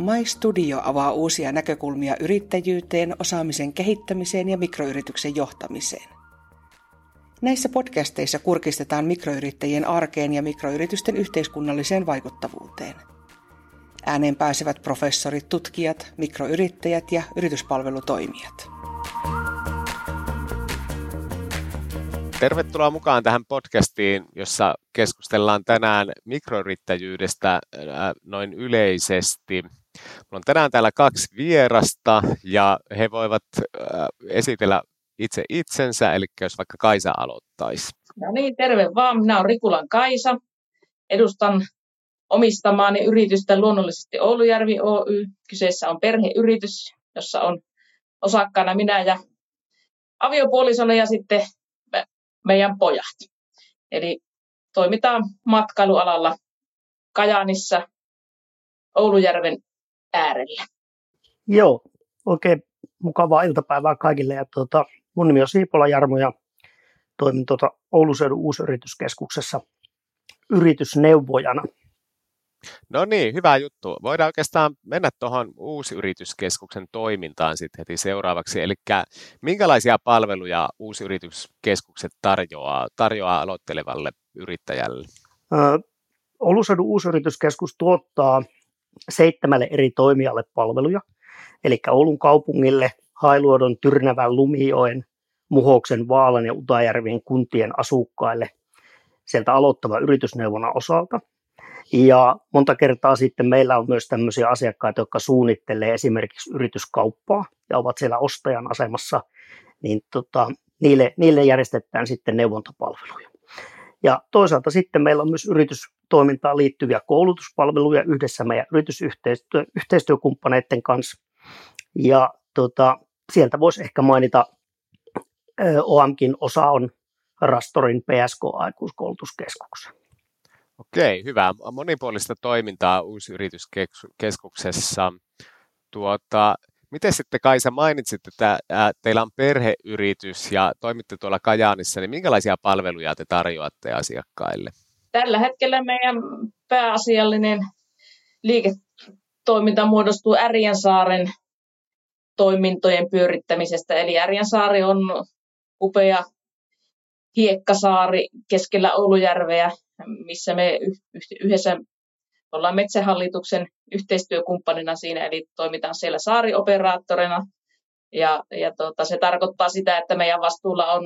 My Studio avaa uusia näkökulmia yrittäjyyteen, osaamisen kehittämiseen ja mikroyrityksen johtamiseen. Näissä podcasteissa kurkistetaan mikroyrittäjien arkeen ja mikroyritysten yhteiskunnalliseen vaikuttavuuteen. Ääneen pääsevät professorit, tutkijat, mikroyrittäjät ja yrityspalvelutoimijat. Tervetuloa mukaan tähän podcastiin, jossa keskustellaan tänään mikroyrittäjyydestä äh, noin yleisesti. Minulla on tänään täällä kaksi vierasta ja he voivat äh, esitellä itse itsensä, eli jos vaikka Kaisa aloittaisi. No niin, terve vaan. Minä olen Rikulan Kaisa. Edustan omistamaani yritystä luonnollisesti Oulujärvi Oy. Kyseessä on perheyritys, jossa on osakkaana minä ja aviopuolisolle ja sitten meidän pojat. Eli toimitaan matkailualalla Kajaanissa Oulujärven äärellä. Joo, oikein mukavaa iltapäivää kaikille. Ja tuota, mun nimi on Siipola Jarmo ja toimin tuota Oulun seudun uusyrityskeskuksessa yritysneuvojana. No niin, hyvä juttu. Voidaan oikeastaan mennä tuohon uusyrityskeskuksen toimintaan sitten heti seuraavaksi. Eli minkälaisia palveluja uusyrityskeskukset tarjoaa, tarjoaa aloittelevalle yrittäjälle? Oulun seudun uusyrityskeskus tuottaa seitsemälle eri toimijalle palveluja. Eli Oulun kaupungille, Hailuodon, Tyrnävän, Lumijoen, Muhoksen, Vaalan ja Utajärvien kuntien asukkaille sieltä aloittava yritysneuvonnan osalta – ja monta kertaa sitten meillä on myös tämmöisiä asiakkaita, jotka suunnittelee esimerkiksi yrityskauppaa ja ovat siellä ostajan asemassa, niin tota, niille, niille järjestetään sitten neuvontapalveluja. Ja toisaalta sitten meillä on myös yritystoimintaan liittyviä koulutuspalveluja yhdessä meidän yritysyhteistyökumppaneiden kanssa. Ja tota, sieltä voisi ehkä mainita, OAMkin osa on Rastorin PSK-aikuiskoulutuskeskuksen. Okei, hyvä. Monipuolista toimintaa uusyrityskeskuksessa. Tuota, miten sitten Kaisa mainitsit, että teillä on perheyritys ja toimitte tuolla Kajaanissa, niin minkälaisia palveluja te tarjoatte asiakkaille? Tällä hetkellä meidän pääasiallinen liiketoiminta muodostuu Ärjänsaaren toimintojen pyörittämisestä. Eli Ärjänsaari on upea hiekkasaari keskellä Oulujärveä, missä me yhdessä ollaan Metsähallituksen yhteistyökumppanina siinä, eli toimitaan siellä saarioperaattorina. Ja, ja tota, se tarkoittaa sitä, että meidän vastuulla on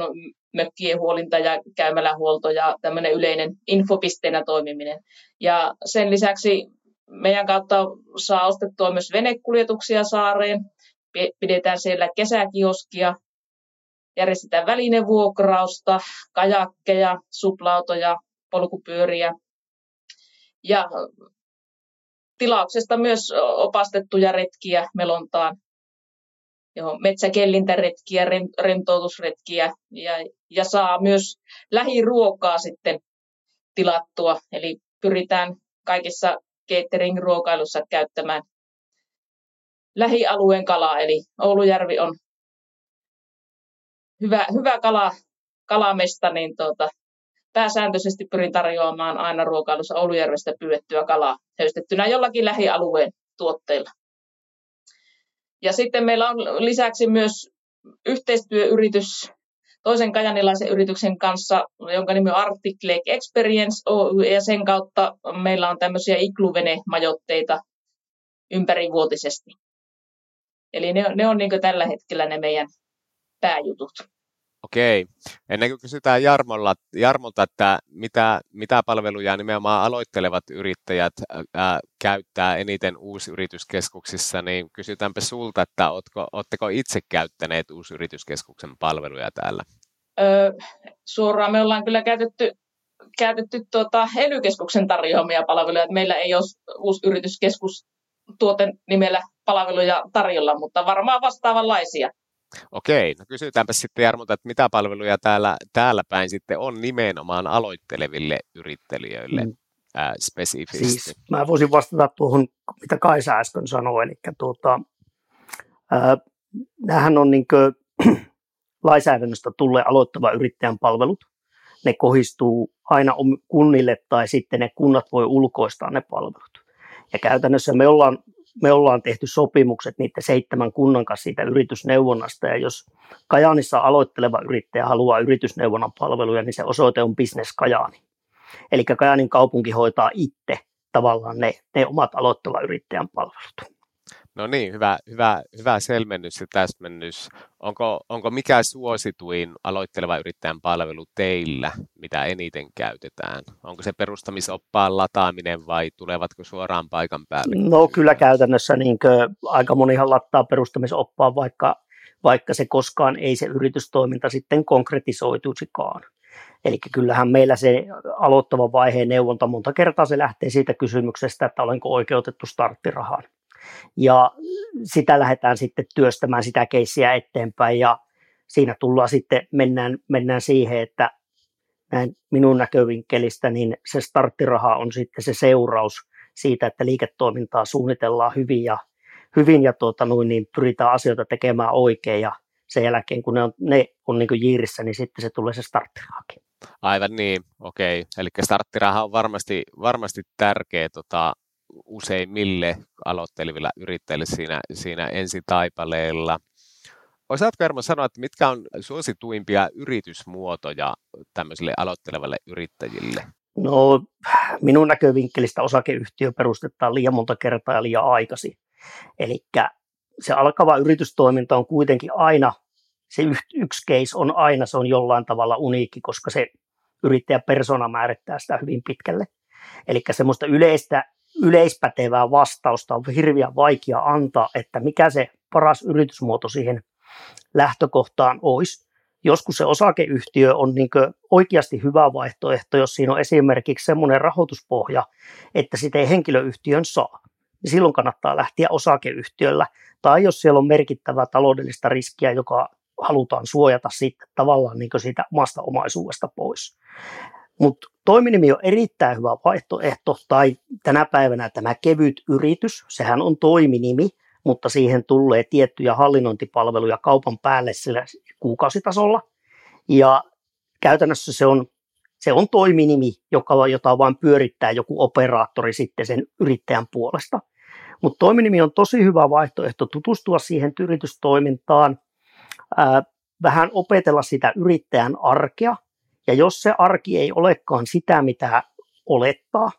mökkien huolinta ja käymälähuolto ja tämmöinen yleinen infopisteenä toimiminen. Ja sen lisäksi meidän kautta saa ostettua myös venekuljetuksia saareen. Pidetään siellä kesäkioskia, järjestetään välinevuokrausta, kajakkeja, suplautoja, polkupyöriä ja tilauksesta myös opastettuja retkiä melontaan, johon metsäkellintäretkiä, rentoutusretkiä ja, ja saa myös lähiruokaa sitten tilattua. Eli pyritään kaikissa catering-ruokailussa käyttämään lähialueen kalaa, eli Oulujärvi on hyvä, hyvä kala, kalamesta, niin tuota, pääsääntöisesti pyrin tarjoamaan aina ruokailussa Oulujärvestä pyydettyä kalaa höystettynä jollakin lähialueen tuotteilla. Ja sitten meillä on lisäksi myös yhteistyöyritys toisen kajanilaisen yrityksen kanssa, jonka nimi on Arctic Lake Experience Oy, ja sen kautta meillä on tämmöisiä ikluvene-majoitteita ympärivuotisesti. Eli ne, ne on niin tällä hetkellä ne meidän pääjutut. Okei. Ennen kuin kysytään Jarmolla, Jarmolta, että mitä, mitä palveluja nimenomaan aloittelevat yrittäjät ää, käyttää eniten uusyrityskeskuksissa, niin kysytäänpä sulta, että ootko, ootteko itse käyttäneet uusyrityskeskuksen palveluja täällä? Öö, suoraan me ollaan kyllä käytetty, käytetty tuota ELY-keskuksen tarjoamia palveluja. Meillä ei ole uusyrityskeskus tuoten nimellä palveluja tarjolla, mutta varmaan vastaavanlaisia. Okei, no kysytäänpä sitten Jarmolta, että mitä palveluja täällä, täällä päin sitten on nimenomaan aloitteleville yrittelijöille mm. ää, spesifisti? Siis, mä voisin vastata tuohon, mitä Kaisa äsken sanoi, eli tuota, ää, nämähän on niin kuin, lainsäädännöstä tulee aloittava yrittäjän palvelut. Ne kohistuu aina kunnille tai sitten ne kunnat voi ulkoistaa ne palvelut. Ja käytännössä me ollaan me ollaan tehty sopimukset niiden seitsemän kunnan kanssa siitä yritysneuvonnasta, ja jos Kajaanissa aloitteleva yrittäjä haluaa yritysneuvonnan palveluja, niin se osoite on Business Kajaani. Eli Kajaanin kaupunki hoitaa itse tavallaan ne, ne omat aloittava yrittäjän palvelut. No niin, hyvä, hyvä, hyvä selvennys ja täsmennys. Onko, onko mikä suosituin aloitteleva yrittäjän palvelu teillä, mitä eniten käytetään? Onko se perustamisoppaan lataaminen vai tulevatko suoraan paikan päälle? No kyllä käytännössä niin aika monihan lattaa perustamisoppaan, vaikka, vaikka se koskaan ei se yritystoiminta sitten konkretisoituisikaan. Eli kyllähän meillä se aloittava vaiheen neuvonta monta kertaa se lähtee siitä kysymyksestä, että olenko oikeutettu starttirahaan ja sitä lähdetään sitten työstämään sitä keissiä eteenpäin ja siinä tullaan sitten, mennään, mennään siihen, että näin minun näkövinkkelistä, niin se starttiraha on sitten se seuraus siitä, että liiketoimintaa suunnitellaan hyvin ja, hyvin ja tuota, noin, niin pyritään asioita tekemään oikein ja sen jälkeen, kun ne on, ne on niin jiirissä, niin sitten se tulee se starttirahakin. Aivan niin, okei. Eli starttiraha on varmasti, varmasti tärkeä tota, useimmille aloittelevilla yrittäjille siinä, siinä taipaleella. Osaatko Ermo sanoa, että mitkä on suosituimpia yritysmuotoja tämmöisille aloittelevalle yrittäjille? No minun näkövinkkelistä osakeyhtiö perustetaan liian monta kertaa ja liian aikaisin. Eli se alkava yritystoiminta on kuitenkin aina, se yksi case on aina, se on jollain tavalla uniikki, koska se yrittäjäpersona määrittää sitä hyvin pitkälle. Eli semmoista yleistä yleispätevää vastausta on hirveän vaikea antaa, että mikä se paras yritysmuoto siihen lähtökohtaan olisi. Joskus se osakeyhtiö on niin oikeasti hyvä vaihtoehto, jos siinä on esimerkiksi semmoinen rahoituspohja, että sitä ei henkilöyhtiön saa. Niin silloin kannattaa lähteä osakeyhtiöllä. Tai jos siellä on merkittävää taloudellista riskiä, joka halutaan suojata sitten tavallaan niin siitä omasta omaisuudesta pois. Mutta toiminimi on erittäin hyvä vaihtoehto, tai tänä päivänä tämä kevyt yritys, sehän on toiminimi, mutta siihen tulee tiettyjä hallinnointipalveluja kaupan päälle sillä kuukausitasolla. Ja käytännössä se on, se on toiminimi, joka, jota vain pyörittää joku operaattori sitten sen yrittäjän puolesta. Mutta toiminimi on tosi hyvä vaihtoehto tutustua siihen yritystoimintaan, ää, vähän opetella sitä yrittäjän arkea, ja jos se arki ei olekaan sitä, mitä olettaa,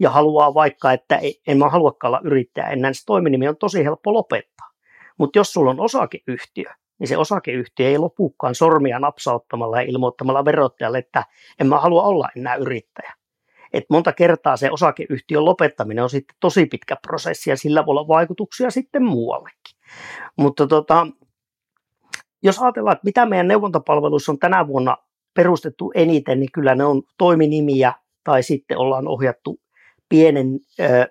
ja haluaa vaikka, että en mä haluakaan olla yrittäjä enää, niin se toiminimi on tosi helppo lopettaa. Mutta jos sulla on osakeyhtiö, niin se osakeyhtiö ei lopukaan sormia napsauttamalla ja ilmoittamalla verottajalle, että en mä halua olla enää yrittäjä. Et monta kertaa se osakeyhtiön lopettaminen on sitten tosi pitkä prosessi ja sillä voi olla vaikutuksia sitten muuallekin. Mutta tota, jos ajatellaan, että mitä meidän neuvontapalveluissa on tänä vuonna perustettu eniten, niin kyllä ne on toiminimiä tai sitten ollaan ohjattu pienen ö,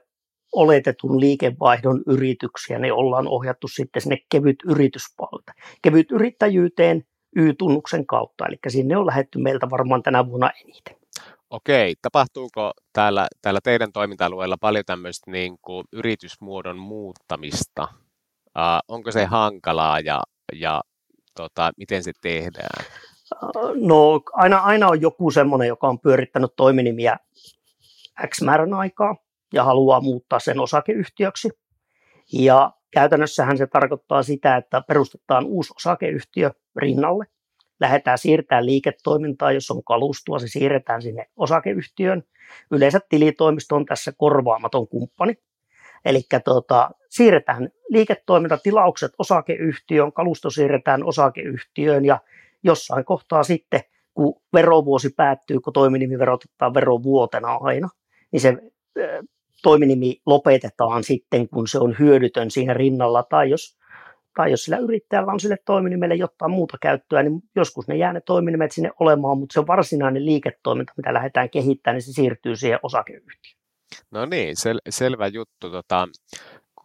oletetun liikevaihdon yrityksiä, ne ollaan ohjattu sitten sinne kevyt yrityspalveluita. Kevyt yrittäjyyteen Y-tunnuksen kautta, eli sinne on lähetty meiltä varmaan tänä vuonna eniten. Okei, tapahtuuko täällä, täällä teidän toiminta-alueella paljon tämmöistä niin kuin yritysmuodon muuttamista? Uh, onko se hankalaa ja, ja tota, miten se tehdään? No aina, aina on joku semmoinen, joka on pyörittänyt toiminimiä X määrän aikaa ja haluaa muuttaa sen osakeyhtiöksi. Ja käytännössähän se tarkoittaa sitä, että perustetaan uusi osakeyhtiö rinnalle. Lähdetään siirtämään liiketoimintaa, jos on kalustua, se siirretään sinne osakeyhtiöön. Yleensä tilitoimisto on tässä korvaamaton kumppani. Eli tuota, siirretään liiketoimintatilaukset osakeyhtiöön, kalusto siirretään osakeyhtiöön ja jossain kohtaa sitten, kun verovuosi päättyy, kun toiminimi verotetaan verovuotena aina, niin se toiminimi lopetetaan sitten, kun se on hyödytön siinä rinnalla, tai jos, tai jos sillä yrittäjällä on sille toiminimelle jotain muuta käyttöä, niin joskus ne jää ne toiminimet sinne olemaan, mutta se varsinainen liiketoiminta, mitä lähdetään kehittämään, niin se siirtyy siihen osakeyhtiöön. No niin, sel- selvä juttu. Tota,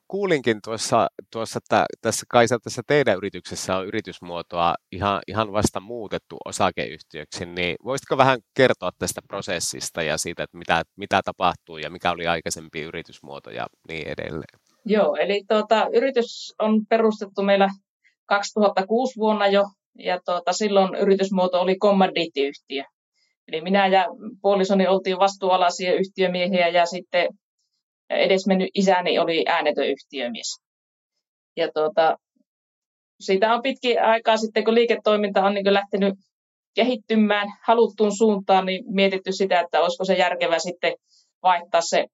kuulinkin tuossa, tuossa että tässä Kaisa, tässä teidän yrityksessä on yritysmuotoa ihan, ihan vasta muutettu osakeyhtiöksi, niin voisitko vähän kertoa tästä prosessista ja siitä, että mitä, mitä tapahtuu ja mikä oli aikaisempi yritysmuoto ja niin edelleen? Joo, eli tuota, yritys on perustettu meillä 2006 vuonna jo, ja tuota, silloin yritysmuoto oli kommandiittiyhtiö. Eli minä ja puolisoni oltiin vastuualaisia yhtiömiehiä ja sitten edesmennyt isäni oli äänetön yhtiömies. Ja tuota, siitä on pitkin aikaa sitten, kun liiketoiminta on niin lähtenyt kehittymään haluttuun suuntaan, niin mietitty sitä, että olisiko se järkevä sitten vaihtaa se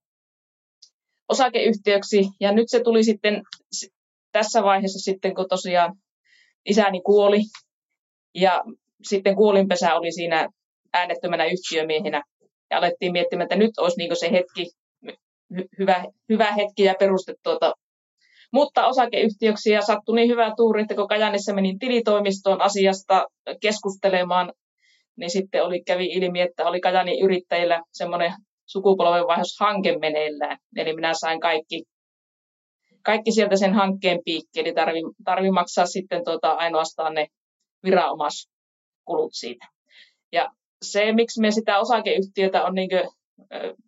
osakeyhtiöksi. Ja nyt se tuli sitten tässä vaiheessa sitten, kun tosiaan isäni kuoli ja sitten kuolinpesä oli siinä äänettömänä yhtiömiehenä ja alettiin miettimään, että nyt olisi niin se hetki, hy- hyvä, hyvä hetki ja peruste tuota, mutta osakeyhtiöksi ja sattui niin hyvä tuuri, että kun Kajanissa menin tilitoimistoon asiasta keskustelemaan, niin sitten oli, kävi ilmi, että oli Kajanin yrittäjillä semmoinen sukupolvenvaihdoshanke meneillään. Eli minä sain kaikki, kaikki sieltä sen hankkeen piikki, eli tarvi, tarvi maksaa sitten tuota ainoastaan ne viranomaiskulut siitä. Ja se, miksi me sitä osakeyhtiötä on niin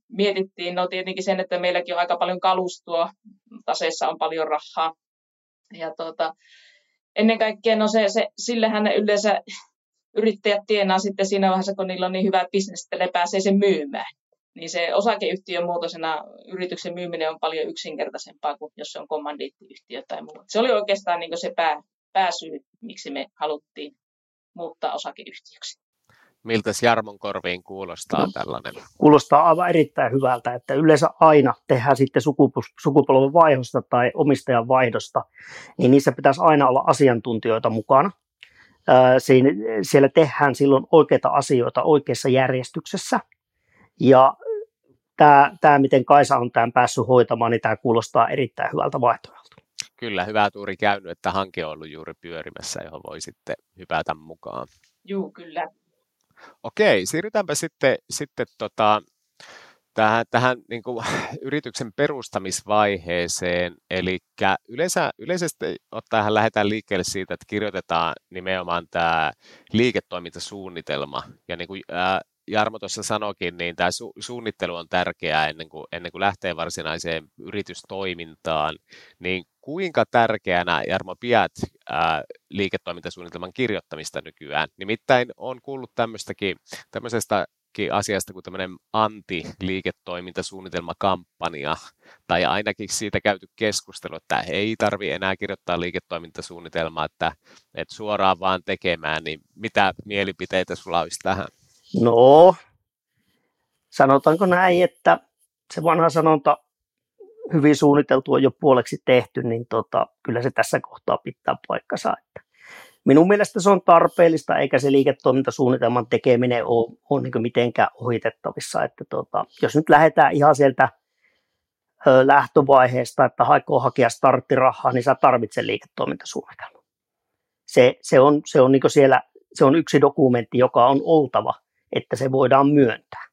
mietittiin, no tietenkin sen, että meilläkin on aika paljon kalustoa, taseessa on paljon rahaa. Ja tuota, ennen kaikkea no se, se, sillehän ne yleensä yrittäjät tienaa sitten siinä vaiheessa, kun niillä on niin hyvä bisnes, että ne pääsee sen myymään. Niin se osakeyhtiön muotoisena yrityksen myyminen on paljon yksinkertaisempaa kuin jos se on kommandiittiyhtiö tai muu. Se oli oikeastaan niin se pää, pääsyy, miksi me haluttiin muuttaa osakeyhtiöksi. Miltä Jarmon korviin kuulostaa tällainen? Kuulostaa aivan erittäin hyvältä, että yleensä aina tehdään sitten sukupolven vaihdosta tai omistajan vaihdosta, niin niissä pitäisi aina olla asiantuntijoita mukana. Siinä, siellä tehdään silloin oikeita asioita oikeassa järjestyksessä. Ja tämä, tämä, miten Kaisa on tämän päässyt hoitamaan, niin tämä kuulostaa erittäin hyvältä vaihtoehdolta. Kyllä, hyvä tuuri käynyt, että hanke on ollut juuri pyörimässä, johon voi sitten hypätä mukaan. Joo, kyllä. Okei, siirrytäänpä sitten, sitten tota, tähän, tähän niin kuin, yrityksen perustamisvaiheeseen. Eli yleensä, yleisesti ottaen lähdetään liikkeelle siitä, että kirjoitetaan nimenomaan tämä liiketoimintasuunnitelma. Ja niin kuin, ää, Jarmo tuossa sanoikin, niin tämä su- suunnittelu on tärkeää ennen kuin, ennen kuin lähtee varsinaiseen yritystoimintaan. Niin kuinka tärkeänä, Jarmo, pidät ää, liiketoimintasuunnitelman kirjoittamista nykyään? Nimittäin on kuullut tämmöisestä asiasta kuin tämmöinen anti-liiketoimintasuunnitelmakampanja, tai ainakin siitä käyty keskustelu, että ei tarvi enää kirjoittaa liiketoimintasuunnitelmaa, että, että suoraan vaan tekemään, niin mitä mielipiteitä sulla olisi tähän? No, sanotaanko näin, että se vanha sanonta hyvin suunniteltu on jo puoleksi tehty, niin tota, kyllä se tässä kohtaa pitää paikkansa. Että minun mielestä se on tarpeellista, eikä se liiketoimintasuunnitelman tekeminen ole, ole niin mitenkään ohitettavissa. Että tota, jos nyt lähdetään ihan sieltä lähtövaiheesta, että haikoo hakea starttirahaa, niin sä tarvitset liiketoimintasuunnitelman. Se, se on, se on, niin siellä, se on yksi dokumentti, joka on oltava, että se voidaan myöntää.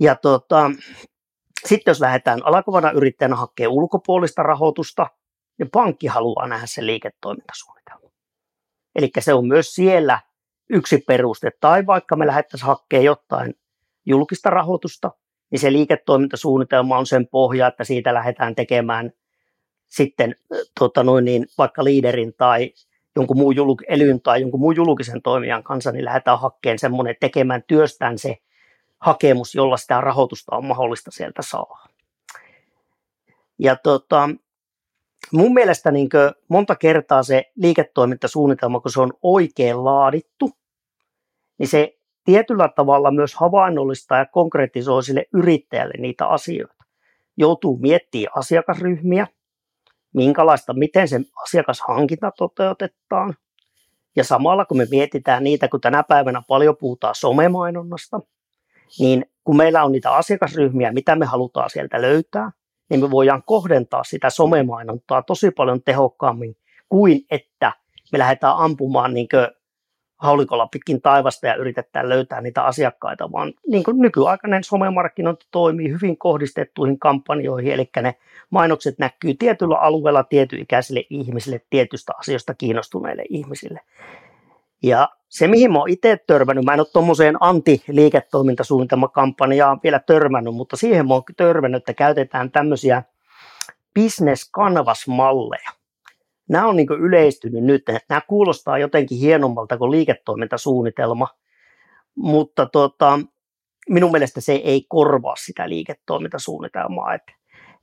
Ja tota, sitten jos lähdetään alkavana yrittäjänä hakea ulkopuolista rahoitusta, niin pankki haluaa nähdä sen liiketoimintasuunnitelman. Eli se on myös siellä yksi peruste. Tai vaikka me lähdettäisiin hakemaan jotain julkista rahoitusta, niin se liiketoimintasuunnitelma on sen pohja, että siitä lähdetään tekemään sitten tota noin niin, vaikka liiderin tai jonkun muun julk- elyn tai jonkun muun julkisen toimijan kanssa, niin lähdetään hakkeen semmoinen tekemään työstään se hakemus, jolla sitä rahoitusta on mahdollista sieltä saada. Ja tota, mun mielestä niin monta kertaa se liiketoimintasuunnitelma, kun se on oikein laadittu, niin se tietyllä tavalla myös havainnollistaa ja konkretisoi sille yrittäjälle niitä asioita. Joutuu miettimään asiakasryhmiä, minkälaista, miten se asiakashankinta toteutetaan. Ja samalla kun me mietitään niitä, kun tänä päivänä paljon puhutaan somemainonnasta, niin kun meillä on niitä asiakasryhmiä, mitä me halutaan sieltä löytää, niin me voidaan kohdentaa sitä somemainontaa tosi paljon tehokkaammin kuin että me lähdetään ampumaan niin haulikolla pitkin taivasta ja yritetään löytää niitä asiakkaita, vaan niin kuin nykyaikainen somemarkkinointi toimii hyvin kohdistettuihin kampanjoihin, eli ne mainokset näkyy tietyllä alueella tietyikäisille ihmisille, tietystä asioista kiinnostuneille ihmisille. Ja se, mihin mä oon itse törmännyt, mä en ole tuommoiseen anti-liiketoimintasuunnitelmakampanjaan vielä törmännyt, mutta siihen mä oon törmännyt, että käytetään tämmöisiä business canvas-malleja. Nämä on niin yleistynyt nyt, nämä kuulostaa jotenkin hienommalta kuin liiketoimintasuunnitelma, mutta tota, minun mielestä se ei korvaa sitä liiketoimintasuunnitelmaa. Et,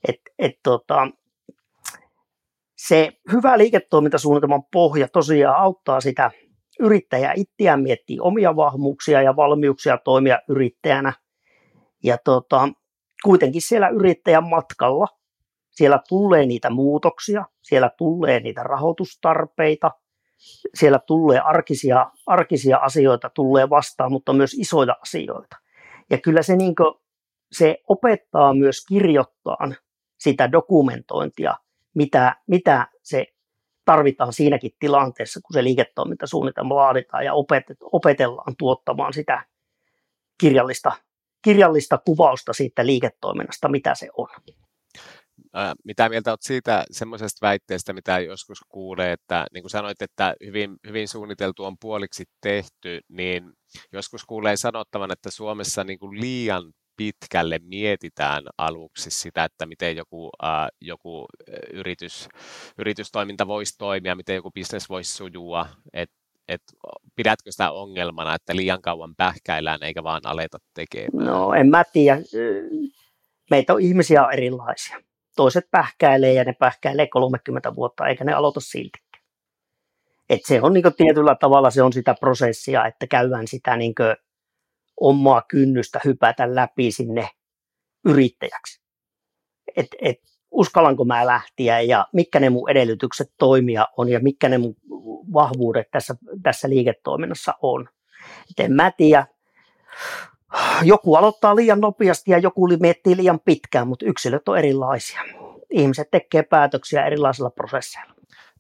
et, et, tota, se hyvä liiketoimintasuunnitelman pohja tosiaan auttaa sitä yrittäjää itseään miettiä omia vahvuuksia ja valmiuksia toimia yrittäjänä. Ja tota, kuitenkin siellä yrittäjän matkalla siellä tulee niitä muutoksia, siellä tulee niitä rahoitustarpeita, siellä tulee arkisia, arkisia asioita tulee vastaan, mutta myös isoja asioita. Ja kyllä se, niin kuin, se opettaa myös kirjoittaa sitä dokumentointia, mitä, mitä se tarvitaan siinäkin tilanteessa, kun se liiketoimintasuunnitelma laaditaan ja opetellaan tuottamaan sitä kirjallista, kirjallista kuvausta siitä liiketoiminnasta, mitä se on. Mitä mieltä olet siitä semmoisesta väitteestä, mitä joskus kuulee, että niin kuin sanoit, että hyvin, hyvin suunniteltu on puoliksi tehty, niin joskus kuulee sanottavan, että Suomessa niin kuin liian pitkälle mietitään aluksi sitä, että miten joku, äh, joku yritys, yritystoiminta voisi toimia, miten joku bisnes voisi sujua, että et, pidätkö sitä ongelmana, että liian kauan pähkäillään eikä vaan aleta tekemään? No en mä tiedä. Meitä on ihmisiä erilaisia. Toiset pähkäilee ja ne pähkäilee 30 vuotta eikä ne aloita silti. Et se on niin tietyllä tavalla se on sitä prosessia, että käydään sitä niin omaa kynnystä hypätä läpi sinne yrittäjäksi. Et, et, uskallanko mä lähteä ja mitkä ne mun edellytykset toimia on ja mitkä ne mun vahvuudet tässä, tässä liiketoiminnassa on. Et en mä tiedä. Joku aloittaa liian nopeasti ja joku miettii liian pitkään, mutta yksilöt on erilaisia. Ihmiset tekee päätöksiä erilaisilla prosesseilla.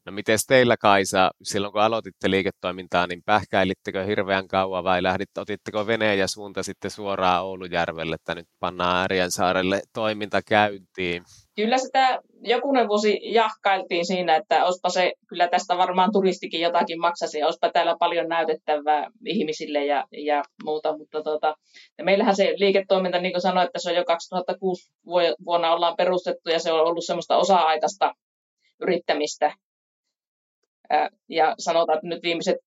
No miten teillä Kaisa, silloin kun aloititte liiketoimintaa, niin pähkäilittekö hirveän kauan vai lähditte, otitteko veneen ja suunta sitten suoraan Oulujärvelle, että nyt pannaan Ärjänsaarelle toiminta käyntiin? Kyllä sitä jokunen vuosi jahkailtiin siinä, että ospa se, kyllä tästä varmaan turistikin jotakin maksasi, ja ospa täällä paljon näytettävää ihmisille ja, ja muuta, mutta tota, ja meillähän se liiketoiminta, niin kuin sanoin, että se on jo 2006 vuonna ollaan perustettu, ja se on ollut semmoista osa-aikaista yrittämistä, ja sanotaan, että nyt viimeiset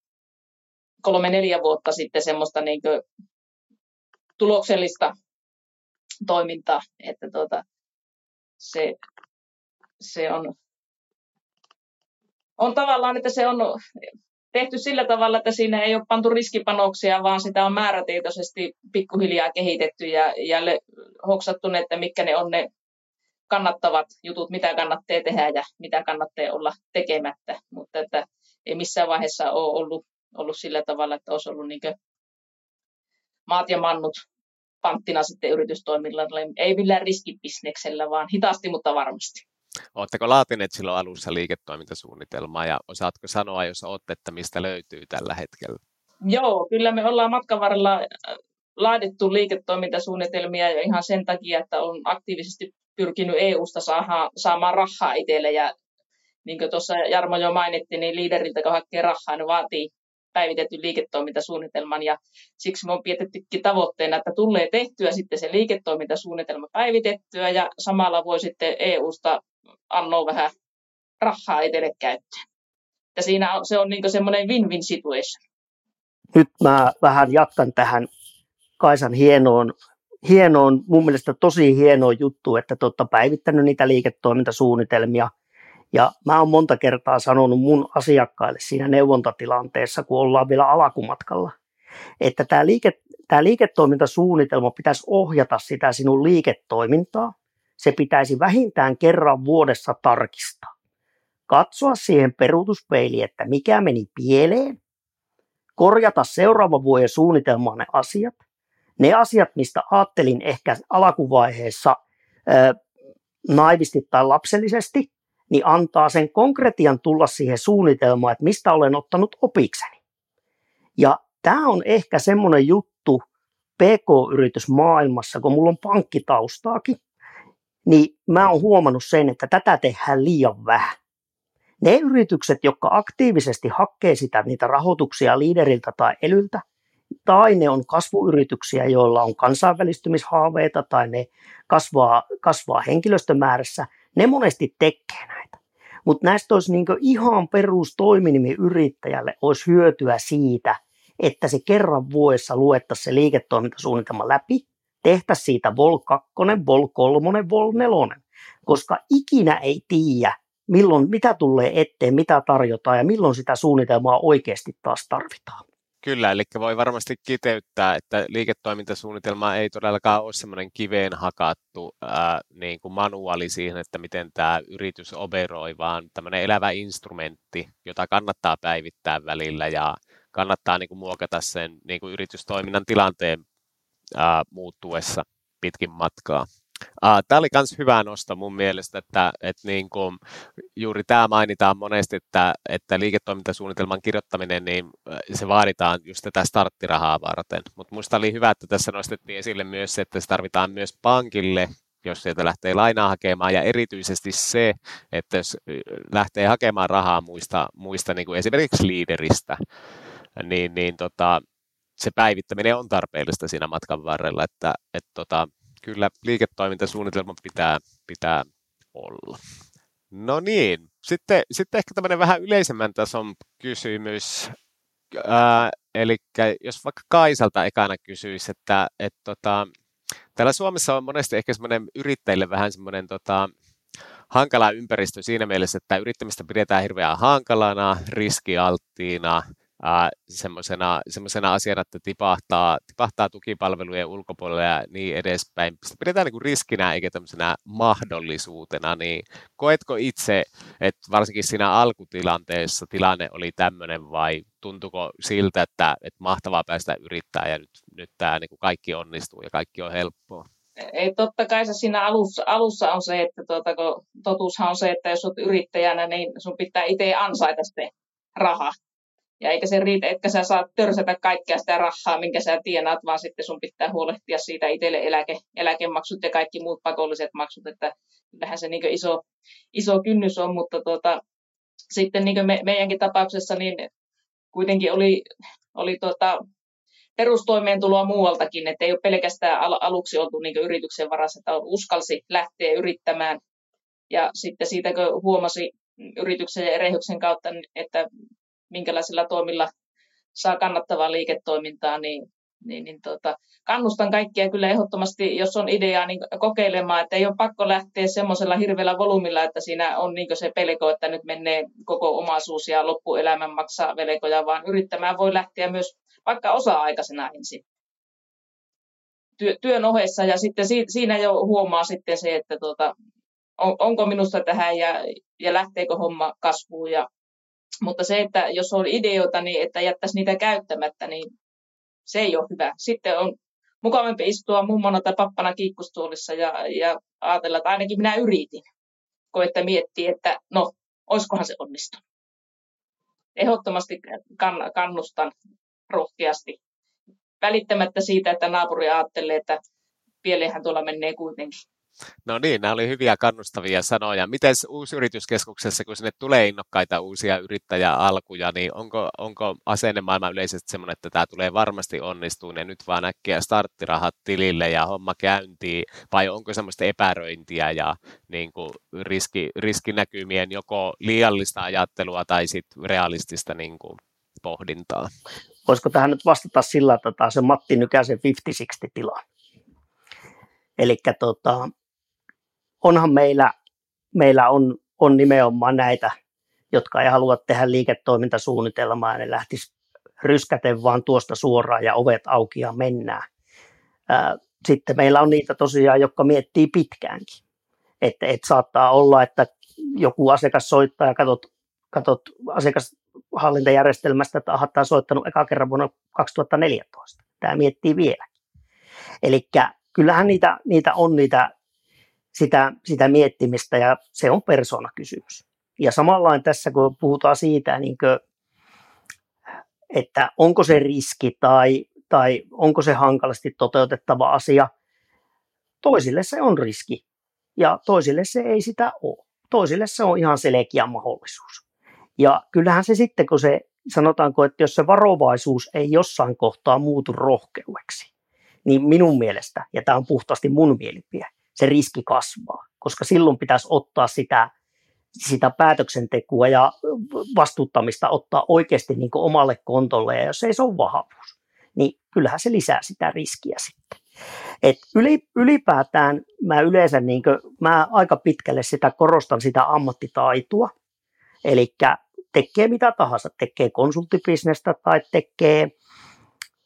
kolme-neljä vuotta sitten semmoista niin tuloksellista toimintaa, että tuota, se, se on, on tavallaan, että se on tehty sillä tavalla, että siinä ei ole pantu riskipanoksia, vaan sitä on määrätietoisesti pikkuhiljaa kehitetty ja jälle hoksattu että mitkä ne on ne kannattavat jutut, mitä kannattaa tehdä ja mitä kannattaa olla tekemättä, mutta että ei missään vaiheessa ole ollut, ollut sillä tavalla, että olisi ollut niin maat ja mannut panttina sitten yritystoimilla, ei millään riskibisneksellä, vaan hitaasti, mutta varmasti. Oletteko laatineet silloin alussa liiketoimintasuunnitelmaa ja osaatko sanoa, jos olette, että mistä löytyy tällä hetkellä? Joo, kyllä me ollaan matkan varrella äh, laadittu liiketoimintasuunnitelmia jo ihan sen takia, että on aktiivisesti pyrkinyt EU-sta saada, saamaan rahaa itselle ja niin kuin tuossa Jarmo jo mainitti, niin liideriltä kun hakee rahaa, niin vaatii päivitetty liiketoimintasuunnitelman ja siksi me on pietettykin tavoitteena, että tulee tehtyä sitten se liiketoimintasuunnitelma päivitettyä ja samalla voi sitten EU-sta annoa vähän rahaa itselle käyttöön. Ja siinä on, se on niin semmoinen win-win situation. Nyt mä vähän jatkan tähän Kaisan hienoon hienoon, mun mielestä tosi hieno juttu, että te olette päivittänyt niitä liiketoimintasuunnitelmia. Ja mä oon monta kertaa sanonut mun asiakkaille siinä neuvontatilanteessa, kun ollaan vielä alakumatkalla, että tämä, liike, tämä liiketoimintasuunnitelma pitäisi ohjata sitä sinun liiketoimintaa. Se pitäisi vähintään kerran vuodessa tarkistaa. Katsoa siihen peruutuspeiliin, että mikä meni pieleen, korjata seuraavan vuoden suunnitelmaan ne asiat – ne asiat, mistä ajattelin ehkä alkuvaiheessa naivisti tai lapsellisesti, niin antaa sen konkretian tulla siihen suunnitelmaan, että mistä olen ottanut opikseni. Ja tämä on ehkä semmoinen juttu PK-yritysmaailmassa, kun mulla on pankkitaustaakin, niin mä oon huomannut sen, että tätä tehdään liian vähän. Ne yritykset, jotka aktiivisesti hakee sitä niitä rahoituksia liideriltä tai elyltä, tai ne on kasvuyrityksiä, joilla on kansainvälistymishaaveita tai ne kasvaa, kasvaa henkilöstömäärässä, ne monesti tekee näitä. Mutta näistä olisi niin ihan perustoiminimiyrittäjälle olisi hyötyä siitä, että se kerran vuodessa luettaisiin se liiketoimintasuunnitelma läpi tehtäisiin siitä Vol 2, Vol 3, Vol 4, koska ikinä ei tiedä, milloin, mitä tulee eteen, mitä tarjotaan ja milloin sitä suunnitelmaa oikeasti taas tarvitaan. Kyllä, eli voi varmasti kiteyttää, että liiketoimintasuunnitelma ei todellakaan ole semmoinen kiveen hakattu ää, niin kuin manuaali siihen, että miten tämä yritys operoi, vaan tämmöinen elävä instrumentti, jota kannattaa päivittää välillä ja kannattaa niin kuin muokata sen niin kuin yritystoiminnan tilanteen ää, muuttuessa pitkin matkaa. Tämä oli myös hyvä nosto mun mielestä, että, että niin kuin juuri tämä mainitaan monesti, että, että liiketoimintasuunnitelman kirjoittaminen, niin se vaaditaan just tätä starttirahaa varten. Mutta minusta oli hyvä, että tässä nostettiin esille myös se, että se tarvitaan myös pankille, jos sieltä lähtee lainaa hakemaan, ja erityisesti se, että jos lähtee hakemaan rahaa muista, muista niin kuin esimerkiksi liideristä, niin, niin tota, se päivittäminen on tarpeellista siinä matkan varrella, että, että tota, kyllä liiketoimintasuunnitelma pitää, pitää olla. No niin, sitten, sitten ehkä tämmöinen vähän yleisemmän tason kysymys. Eli jos vaikka Kaisalta ekana kysyisi, että et, tota, täällä Suomessa on monesti ehkä semmoinen yrittäjille vähän semmoinen tota, hankala ympäristö siinä mielessä, että yrittämistä pidetään hirveän hankalana, riskialttiina, semmoisena, asiana, että tipahtaa, tipahtaa tukipalvelujen ulkopuolelle ja niin edespäin. Sitä pidetään niin kuin riskinä eikä tämmöisenä mahdollisuutena, niin koetko itse, että varsinkin siinä alkutilanteessa tilanne oli tämmöinen vai tuntuko siltä, että, että mahtavaa päästä yrittää ja nyt, nyt tämä niin kuin kaikki onnistuu ja kaikki on helppoa? Ei, totta kai se siinä alussa, alussa on se, että tuota, kun totuushan on se, että jos olet yrittäjänä, niin sun pitää itse ansaita se raha. Ja eikä se riitä, että sä saat törsätä kaikkea sitä rahaa, minkä sä tienaat, vaan sitten sun pitää huolehtia siitä itselle eläke, eläkemaksut ja kaikki muut pakolliset maksut, että kyllähän se niin iso, iso kynnys on, mutta tuota, sitten niin me, meidänkin tapauksessa niin kuitenkin oli, oli tuota, perustoimeentuloa muualtakin, että ei ole pelkästään al- aluksi oltu niin yrityksen varassa, että on uskalsi lähteä yrittämään. Ja sitten siitä, kun huomasi yrityksen ja erehyksen kautta, että minkälaisilla toimilla saa kannattavaa liiketoimintaa, niin, niin, niin tota, kannustan kaikkia kyllä ehdottomasti, jos on ideaa, niin kokeilemaan, että ei ole pakko lähteä semmoisella hirveällä volyymilla, että siinä on niin se pelko, että nyt menee koko omaisuus ja loppuelämän maksaa velkoja, vaan yrittämään voi lähteä myös vaikka osa-aikaisena ensin työn ohessa. Ja sitten siinä jo huomaa sitten se, että tuota, on, onko minusta tähän ja, ja lähteekö homma kasvuun ja mutta se, että jos on ideoita, niin että jättäisi niitä käyttämättä, niin se ei ole hyvä. Sitten on mukavampi istua mummona tai pappana kiikkustuolissa ja, ja ajatella, että ainakin minä yritin. Kun että miettii, että no, olisikohan se onnistunut. Ehdottomasti kannustan rohkeasti. Välittämättä siitä, että naapuri ajattelee, että pieleenhän tuolla menee kuitenkin. No niin, nämä oli hyviä kannustavia sanoja. Miten yrityskeskuksessa, kun sinne tulee innokkaita uusia yrittäjäalkuja, niin onko, onko asennemaailma yleisesti sellainen, että tämä tulee varmasti onnistumaan ja nyt vaan äkkiä starttirahat tilille ja homma käyntiin, vai onko semmoista epäröintiä ja niin kuin riski, riskinäkymien joko liiallista ajattelua tai sitten realistista niin kuin pohdintaa? Voisiko tähän nyt vastata sillä, että tämä on se Matti Nykäsen 50-60 tila? Eli tota, onhan meillä, meillä on, on nimenomaan näitä, jotka ei halua tehdä liiketoimintasuunnitelmaa ja ne lähtis ryskäten vaan tuosta suoraan ja ovet auki ja mennään. Sitten meillä on niitä tosiaan, jotka miettii pitkäänkin. Että et saattaa olla, että joku asiakas soittaa ja katsot, katsot asiakashallintajärjestelmästä, että aha, tämä on soittanut eka kerran vuonna 2014. Tämä miettii vielä. Eli kyllähän niitä, niitä on niitä sitä, sitä miettimistä ja se on persoonakysymys. Ja samalla tässä, kun puhutaan siitä, niin kuin, että onko se riski tai, tai onko se hankalasti toteutettava asia, toisille se on riski ja toisille se ei sitä ole. Toisille se on ihan selkeä mahdollisuus. Ja kyllähän se sitten, kun se sanotaanko, että jos se varovaisuus ei jossain kohtaa muutu rohkeudeksi, niin minun mielestä, ja tämä on puhtaasti mun mielipide, se riski kasvaa, koska silloin pitäisi ottaa sitä, sitä päätöksentekoa ja vastuuttamista ottaa oikeasti niin kuin omalle kontolle, ja jos ei se ole vahvuus, niin kyllähän se lisää sitä riskiä sitten. Et yli, ylipäätään mä yleensä niin kuin, mä aika pitkälle sitä korostan sitä ammattitaitoa. Eli tekee mitä tahansa, tekee konsulttibisnestä tai tekee,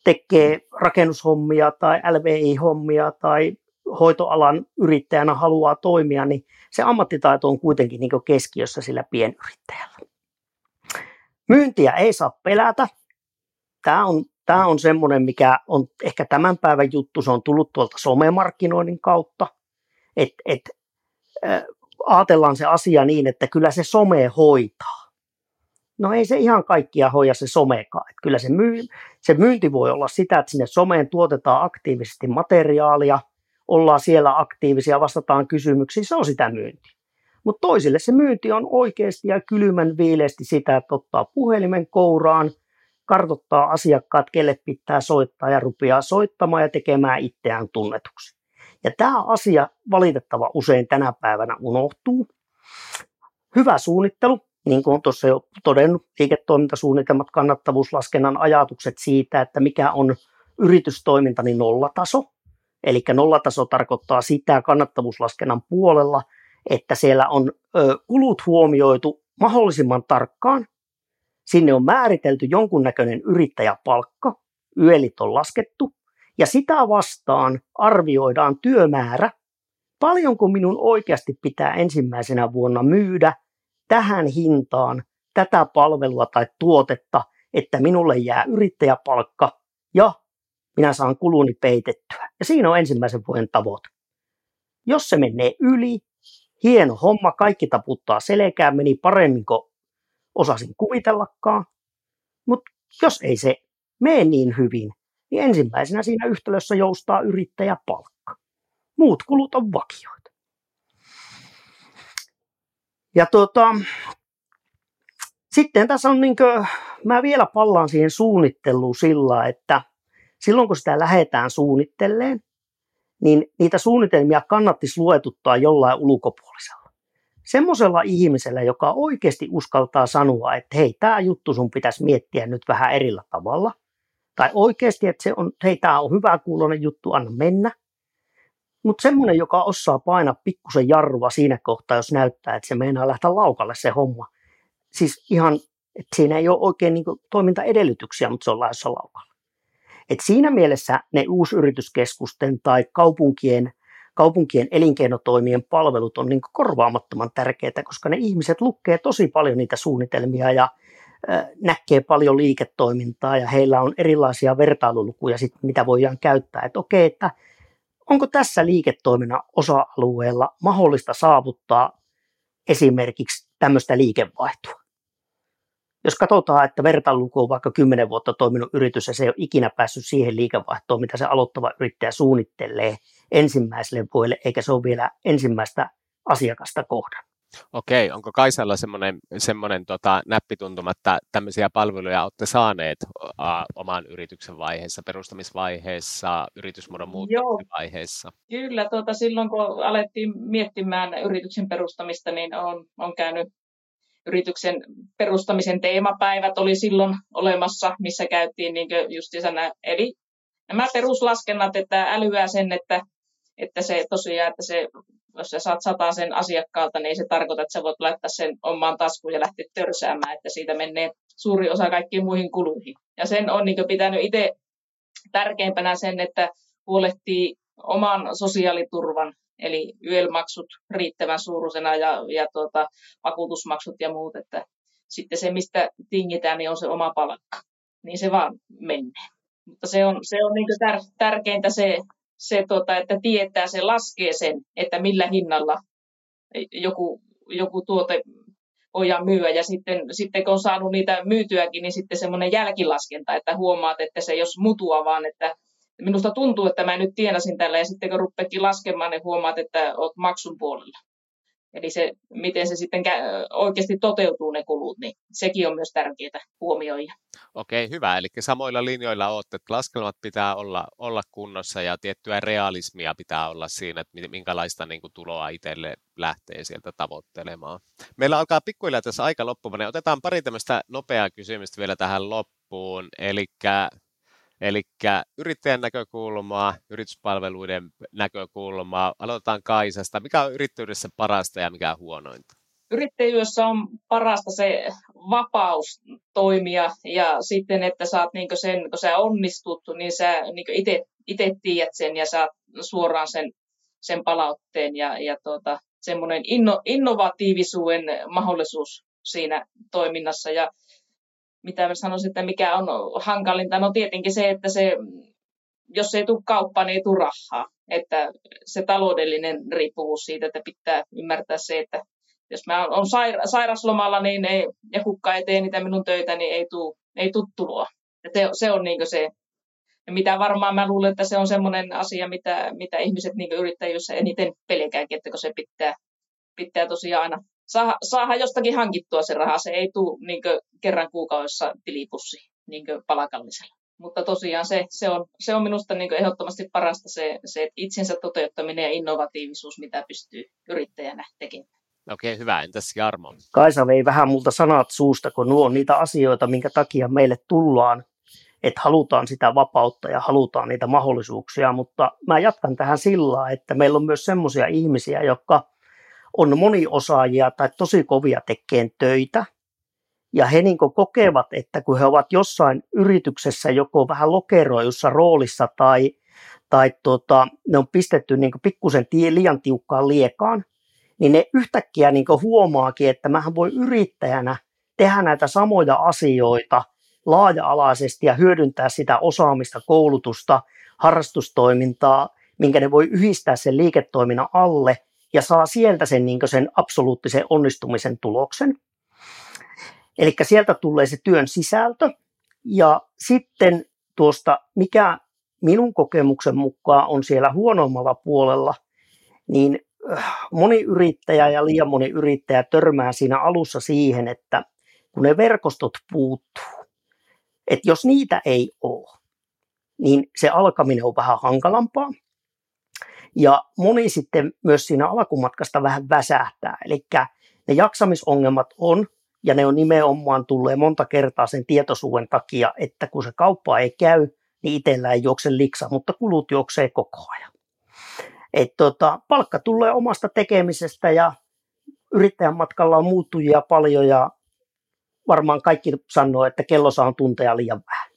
tekee rakennushommia tai LVI-hommia tai hoitoalan yrittäjänä haluaa toimia, niin se ammattitaito on kuitenkin niin keskiössä sillä pienyrittäjällä. Myyntiä ei saa pelätä. Tämä on, tämä on semmoinen, mikä on ehkä tämän päivän juttu, se on tullut tuolta somemarkkinoinnin kautta. Et, et, äh, ajatellaan se asia niin, että kyllä se some hoitaa. No ei se ihan kaikkia hoida se somekaan. Et kyllä se, myy, se myynti voi olla sitä, että sinne someen tuotetaan aktiivisesti materiaalia, ollaan siellä aktiivisia, vastataan kysymyksiin, se on sitä myyntiä. Mutta toisille se myynti on oikeasti ja kylmän viileesti sitä, että ottaa puhelimen kouraan, kartottaa asiakkaat, kelle pitää soittaa ja rupeaa soittamaan ja tekemään itseään tunnetuksi. Ja tämä asia valitettava usein tänä päivänä unohtuu. Hyvä suunnittelu, niin kuin tuossa jo todennut, liiketoimintasuunnitelmat, kannattavuuslaskennan ajatukset siitä, että mikä on yritystoimintani nollataso. Eli nollataso tarkoittaa sitä kannattavuuslaskennan puolella, että siellä on kulut huomioitu mahdollisimman tarkkaan. Sinne on määritelty jonkunnäköinen yrittäjäpalkka, yölit on laskettu, ja sitä vastaan arvioidaan työmäärä, paljonko minun oikeasti pitää ensimmäisenä vuonna myydä tähän hintaan tätä palvelua tai tuotetta, että minulle jää yrittäjäpalkka ja minä saan kuluni peitettyä. Ja siinä on ensimmäisen vuoden tavoite. Jos se menee yli, hieno homma, kaikki taputtaa selkään, meni paremmin kuin osasin kuvitellakaan. Mutta jos ei se mene niin hyvin, niin ensimmäisenä siinä yhtälössä joustaa yrittäjäpalkka. Muut kulut on vakioita. Ja tuota, sitten tässä on niin kuin, mä vielä pallaan siihen suunnitteluun sillä, että silloin kun sitä lähdetään suunnitteleen, niin niitä suunnitelmia kannattisi luetuttaa jollain ulkopuolisella. Semmoisella ihmisellä, joka oikeasti uskaltaa sanoa, että hei, tämä juttu sun pitäisi miettiä nyt vähän erillä tavalla. Tai oikeasti, että se on, hei, tämä on hyvä kuulonen juttu, anna mennä. Mutta semmoinen, joka osaa painaa pikkusen jarrua siinä kohtaa, jos näyttää, että se meinaa lähteä laukalle se homma. Siis ihan, että siinä ei ole oikein niin toimintaedellytyksiä, mutta se on lähdössä laukalla. Et siinä mielessä ne uusyrityskeskusten tai kaupunkien, kaupunkien elinkeinotoimien palvelut on niin korvaamattoman tärkeitä, koska ne ihmiset lukee tosi paljon niitä suunnitelmia ja näkee paljon liiketoimintaa ja heillä on erilaisia vertailulukuja, sit, mitä voidaan käyttää. Että okei, että onko tässä liiketoiminnan osa-alueella mahdollista saavuttaa esimerkiksi tämmöistä liikevaihtoa? Jos katsotaan, että vertailuku on vaikka 10 vuotta toiminut yritys ja se ei ole ikinä päässyt siihen liikevaihtoon, mitä se aloittava yrittäjä suunnittelee ensimmäiselle vuodelle, eikä se ole vielä ensimmäistä asiakasta kohdan. Okei, onko Kaisalla semmoinen, semmoinen tota, näppituntuma, että tämmöisiä palveluja olette saaneet a, oman yrityksen vaiheessa, perustamisvaiheessa, yritysmuodon muuttamisvaiheessa? Kyllä, tuota, silloin kun alettiin miettimään yrityksen perustamista, niin on, on käynyt yrityksen perustamisen teemapäivät oli silloin olemassa, missä käytiin niin justiinsa nämä, eli nämä peruslaskennat, että älyää sen, että, että se tosiaan, että se, jos sä saat sata sen asiakkaalta, niin se tarkoittaa, että sä voit laittaa sen omaan taskuun ja lähteä törsäämään, että siitä menee suuri osa kaikkiin muihin kuluihin. Ja sen on niin pitänyt itse tärkeimpänä sen, että huolehtii oman sosiaaliturvan eli YEL-maksut riittävän suuruisena ja, ja tuota, vakuutusmaksut ja muut, että sitten se, mistä tingitään, niin on se oma palkka. Niin se vaan menee. Mutta se on, se on niin tär, tärkeintä se, se tuota, että tietää, se laskee sen, että millä hinnalla joku, joku tuote voidaan myyä. Ja sitten, sitten kun on saanut niitä myytyäkin, niin sitten semmoinen jälkilaskenta, että huomaat, että se ei mutua, vaan että minusta tuntuu, että mä nyt tienasin tällä ja sitten kun rupeakin laskemaan, niin huomaat, että olet maksun puolella. Eli se, miten se sitten oikeasti toteutuu ne kulut, niin sekin on myös tärkeää huomioida. Okei, hyvä. Eli samoilla linjoilla olette, että laskelmat pitää olla, olla kunnossa ja tiettyä realismia pitää olla siinä, että minkälaista niin kuin, tuloa itselle lähtee sieltä tavoittelemaan. Meillä alkaa pikkuhiljaa tässä aika loppumaan. Otetaan pari tämmöistä nopeaa kysymystä vielä tähän loppuun. Eli Eli yrittäjän näkökulmaa, yrityspalveluiden näkökulmaa. Aloitetaan Kaisasta. Mikä on yrittäjyydessä parasta ja mikä huonointa? Yrittäjyydessä on parasta se vapaus toimia ja sitten, että saat niin sen, kun sä onnistut, niin sä niin itse tiedät sen ja saat suoraan sen, sen palautteen ja, ja tuota, semmoinen inno, innovatiivisuuden mahdollisuus siinä toiminnassa. Ja mitä mä sanoisin, että mikä on hankalinta, no tietenkin se, että se, jos ei tule kauppaan, niin ei tule rahaa. Että se taloudellinen riippuvuus siitä, että pitää ymmärtää se, että jos mä saira- sairaslomalla niin ei, ja kukka ei tee niitä minun töitä, niin ei tule ei tuu tuloa. Ja te, se on niin se, ja mitä varmaan mä luulen, että se on semmoinen asia, mitä, mitä ihmiset niin yrittäjyydessä eniten pelkääkin, että kun se pitää, pitää tosiaan aina saada jostakin hankittua se raha. Se ei tule niin kerran kuukaudessa tilipussi niin palakallisella. Mutta tosiaan se, se, on, se on minusta niin ehdottomasti parasta se, se itsensä toteuttaminen ja innovatiivisuus, mitä pystyy yrittäjänä tekemään. Okei, hyvä. Entäs Jarmo? Kaisa vei vähän multa sanat suusta, kun nuo on niitä asioita, minkä takia meille tullaan, että halutaan sitä vapautta ja halutaan niitä mahdollisuuksia, mutta mä jatkan tähän sillä, että meillä on myös semmoisia ihmisiä, jotka on moniosaajia tai tosi kovia tekemään töitä, ja he niin kokevat, että kun he ovat jossain yrityksessä joko vähän lokeroijussa roolissa tai, tai tota, ne on pistetty niin pikkusen liian tiukkaan liekaan, niin ne yhtäkkiä niin huomaakin, että mähän voi yrittäjänä tehdä näitä samoja asioita laaja-alaisesti ja hyödyntää sitä osaamista, koulutusta, harrastustoimintaa, minkä ne voi yhdistää sen liiketoiminnan alle ja saa sieltä sen, niin sen absoluuttisen onnistumisen tuloksen. Eli sieltä tulee se työn sisältö ja sitten tuosta, mikä minun kokemuksen mukaan on siellä huonommalla puolella, niin moni yrittäjä ja liian moni yrittäjä törmää siinä alussa siihen, että kun ne verkostot puuttuu, että jos niitä ei ole, niin se alkaminen on vähän hankalampaa. Ja moni sitten myös siinä alkumatkasta vähän väsähtää. Eli ne jaksamisongelmat on, ja ne on nimenomaan tulleet monta kertaa sen tietoisuuden takia, että kun se kauppa ei käy, niin itsellä ei juokse liksa, mutta kulut juoksee koko ajan. Et tota, palkka tulee omasta tekemisestä ja yrittäjän matkalla on muuttujia paljon ja varmaan kaikki sanoo, että kello saa tunteja liian vähän.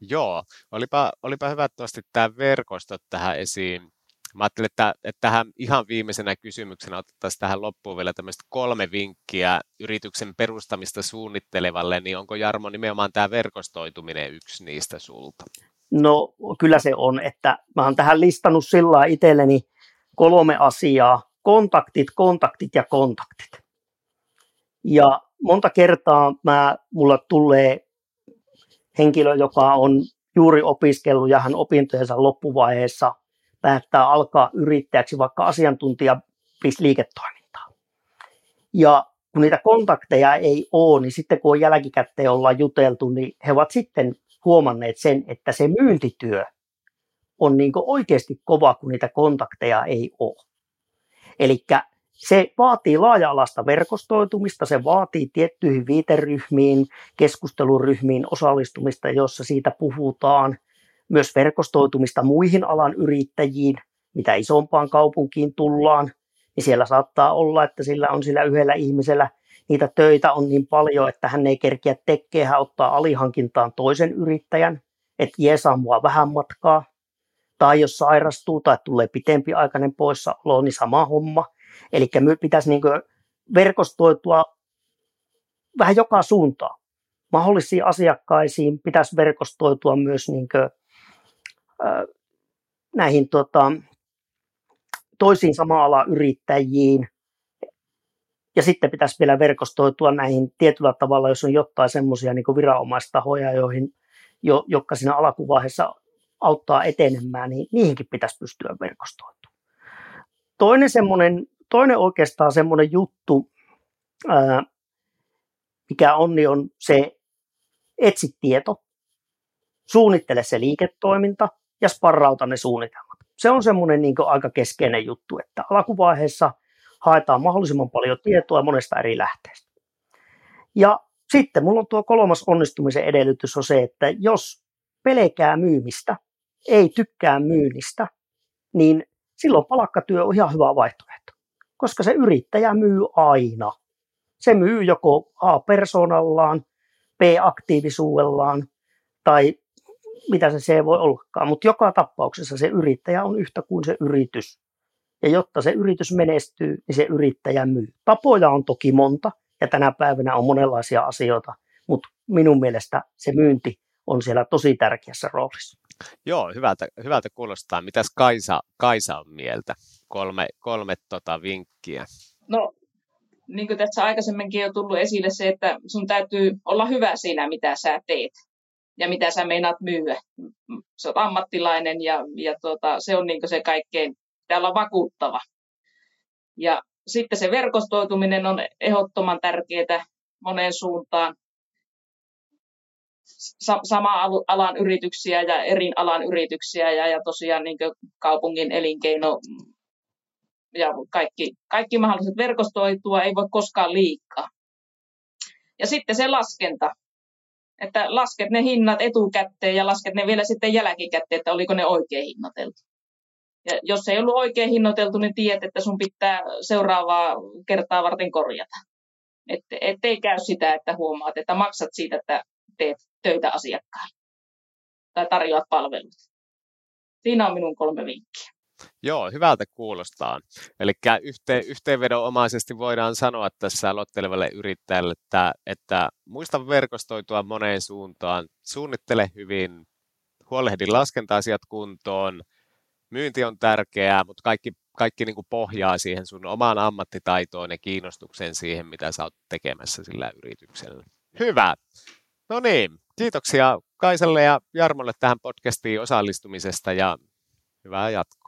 Joo, olipa, olipa hyvä, että tämä verkostot tähän esiin. Mä ajattelin, että, että tähän ihan viimeisenä kysymyksenä otettaisiin tähän loppuun vielä tämmöistä kolme vinkkiä yrityksen perustamista suunnittelevalle, niin onko Jarmo nimenomaan tämä verkostoituminen yksi niistä sulta? No kyllä se on, että mä oon tähän listannut sillä itselleni kolme asiaa. Kontaktit, kontaktit ja kontaktit. Ja monta kertaa mä, mulla tulee henkilö, joka on juuri opiskellut ja hän opintojensa loppuvaiheessa päättää alkaa yrittäjäksi vaikka asiantuntija liiketoimintaa. Ja kun niitä kontakteja ei ole, niin sitten kun on jälkikäteen ollaan juteltu, niin he ovat sitten huomanneet sen, että se myyntityö on niin oikeasti kova, kun niitä kontakteja ei ole. Eli se vaatii laaja-alaista verkostoitumista, se vaatii tiettyihin viiteryhmiin, keskusteluryhmiin osallistumista, jossa siitä puhutaan, myös verkostoitumista muihin alan yrittäjiin, mitä isompaan kaupunkiin tullaan, niin siellä saattaa olla, että sillä on sillä yhdellä ihmisellä niitä töitä on niin paljon, että hän ei kerkiä tekkeä, hän ottaa alihankintaan toisen yrittäjän, että jeesaa mua vähän matkaa. Tai jos sairastuu tai tulee pitempiaikainen poissaolo, niin sama homma. Eli pitäisi niin verkostoitua vähän joka suuntaan. Mahdollisiin asiakkaisiin pitäisi verkostoitua myös niin näihin tota, toisiin sama yrittäjiin, ja sitten pitäisi vielä verkostoitua näihin tietyllä tavalla, jos on jotain semmoisia niin viranomaistahoja, joihin, jo, jotka siinä alkuvaiheessa auttaa etenemään, niin niihinkin pitäisi pystyä verkostoitumaan. Toinen, semmoinen, toinen oikeastaan semmoinen juttu, ää, mikä on, niin on se etsi tieto, suunnittele se liiketoiminta ja sparrauta ne suunnitelmat. Se on semmoinen niin aika keskeinen juttu, että alkuvaiheessa – haetaan mahdollisimman paljon tietoa monesta eri lähteestä. Ja sitten mulla on tuo kolmas onnistumisen edellytys on se, että jos pelkää myymistä, ei tykkää myynnistä, niin silloin palkkatyö on ihan hyvä vaihtoehto, koska se yrittäjä myy aina. Se myy joko A persoonallaan, B aktiivisuudellaan tai mitä se C voi ollakaan, mutta joka tapauksessa se yrittäjä on yhtä kuin se yritys. Ja jotta se yritys menestyy, niin se yrittäjä myy. Tapoja on toki monta ja tänä päivänä on monenlaisia asioita, mutta minun mielestä se myynti on siellä tosi tärkeässä roolissa. Joo, hyvältä, hyvältä kuulostaa. Mitäs Kaisa, Kaisa on mieltä? Kolme, kolme tota vinkkiä. No, niin kuin tässä aikaisemminkin on tullut esille se, että sun täytyy olla hyvä siinä, mitä sä teet ja mitä sä meinaat myyä. Sä oot ammattilainen ja, ja tuota, se on niin se kaikkein, täällä vakuuttava. Ja sitten se verkostoituminen on ehdottoman tärkeää moneen suuntaan. Sa- sama alan yrityksiä ja eri alan yrityksiä ja, ja tosiaan niin kaupungin elinkeino ja kaikki, kaikki mahdolliset verkostoitua ei voi koskaan liikaa. Ja sitten se laskenta, että lasket ne hinnat etukäteen ja lasket ne vielä sitten jälkikäteen, että oliko ne oikein hinnoiteltu. Ja jos ei ollut oikein hinnoiteltu, niin tiedät, että sun pitää seuraavaa kertaa varten korjata. Et, ettei käy sitä, että huomaat, että maksat siitä, että teet töitä asiakkaille tai tarjoat palvelut. Siinä on minun kolme vinkkiä. Joo, hyvältä kuulostaa. Eli yhteen, yhteenvedonomaisesti voidaan sanoa tässä aloittelevalle yrittäjälle, että, että muista verkostoitua moneen suuntaan, suunnittele hyvin, huolehdi laskenta-asiat kuntoon, myynti on tärkeää, mutta kaikki, kaikki niin kuin pohjaa siihen sun omaan ammattitaitoon ja kiinnostukseen siihen, mitä sä oot tekemässä sillä yrityksellä. Hyvä. No niin, kiitoksia Kaisalle ja Jarmolle tähän podcastiin osallistumisesta ja hyvää jatkoa.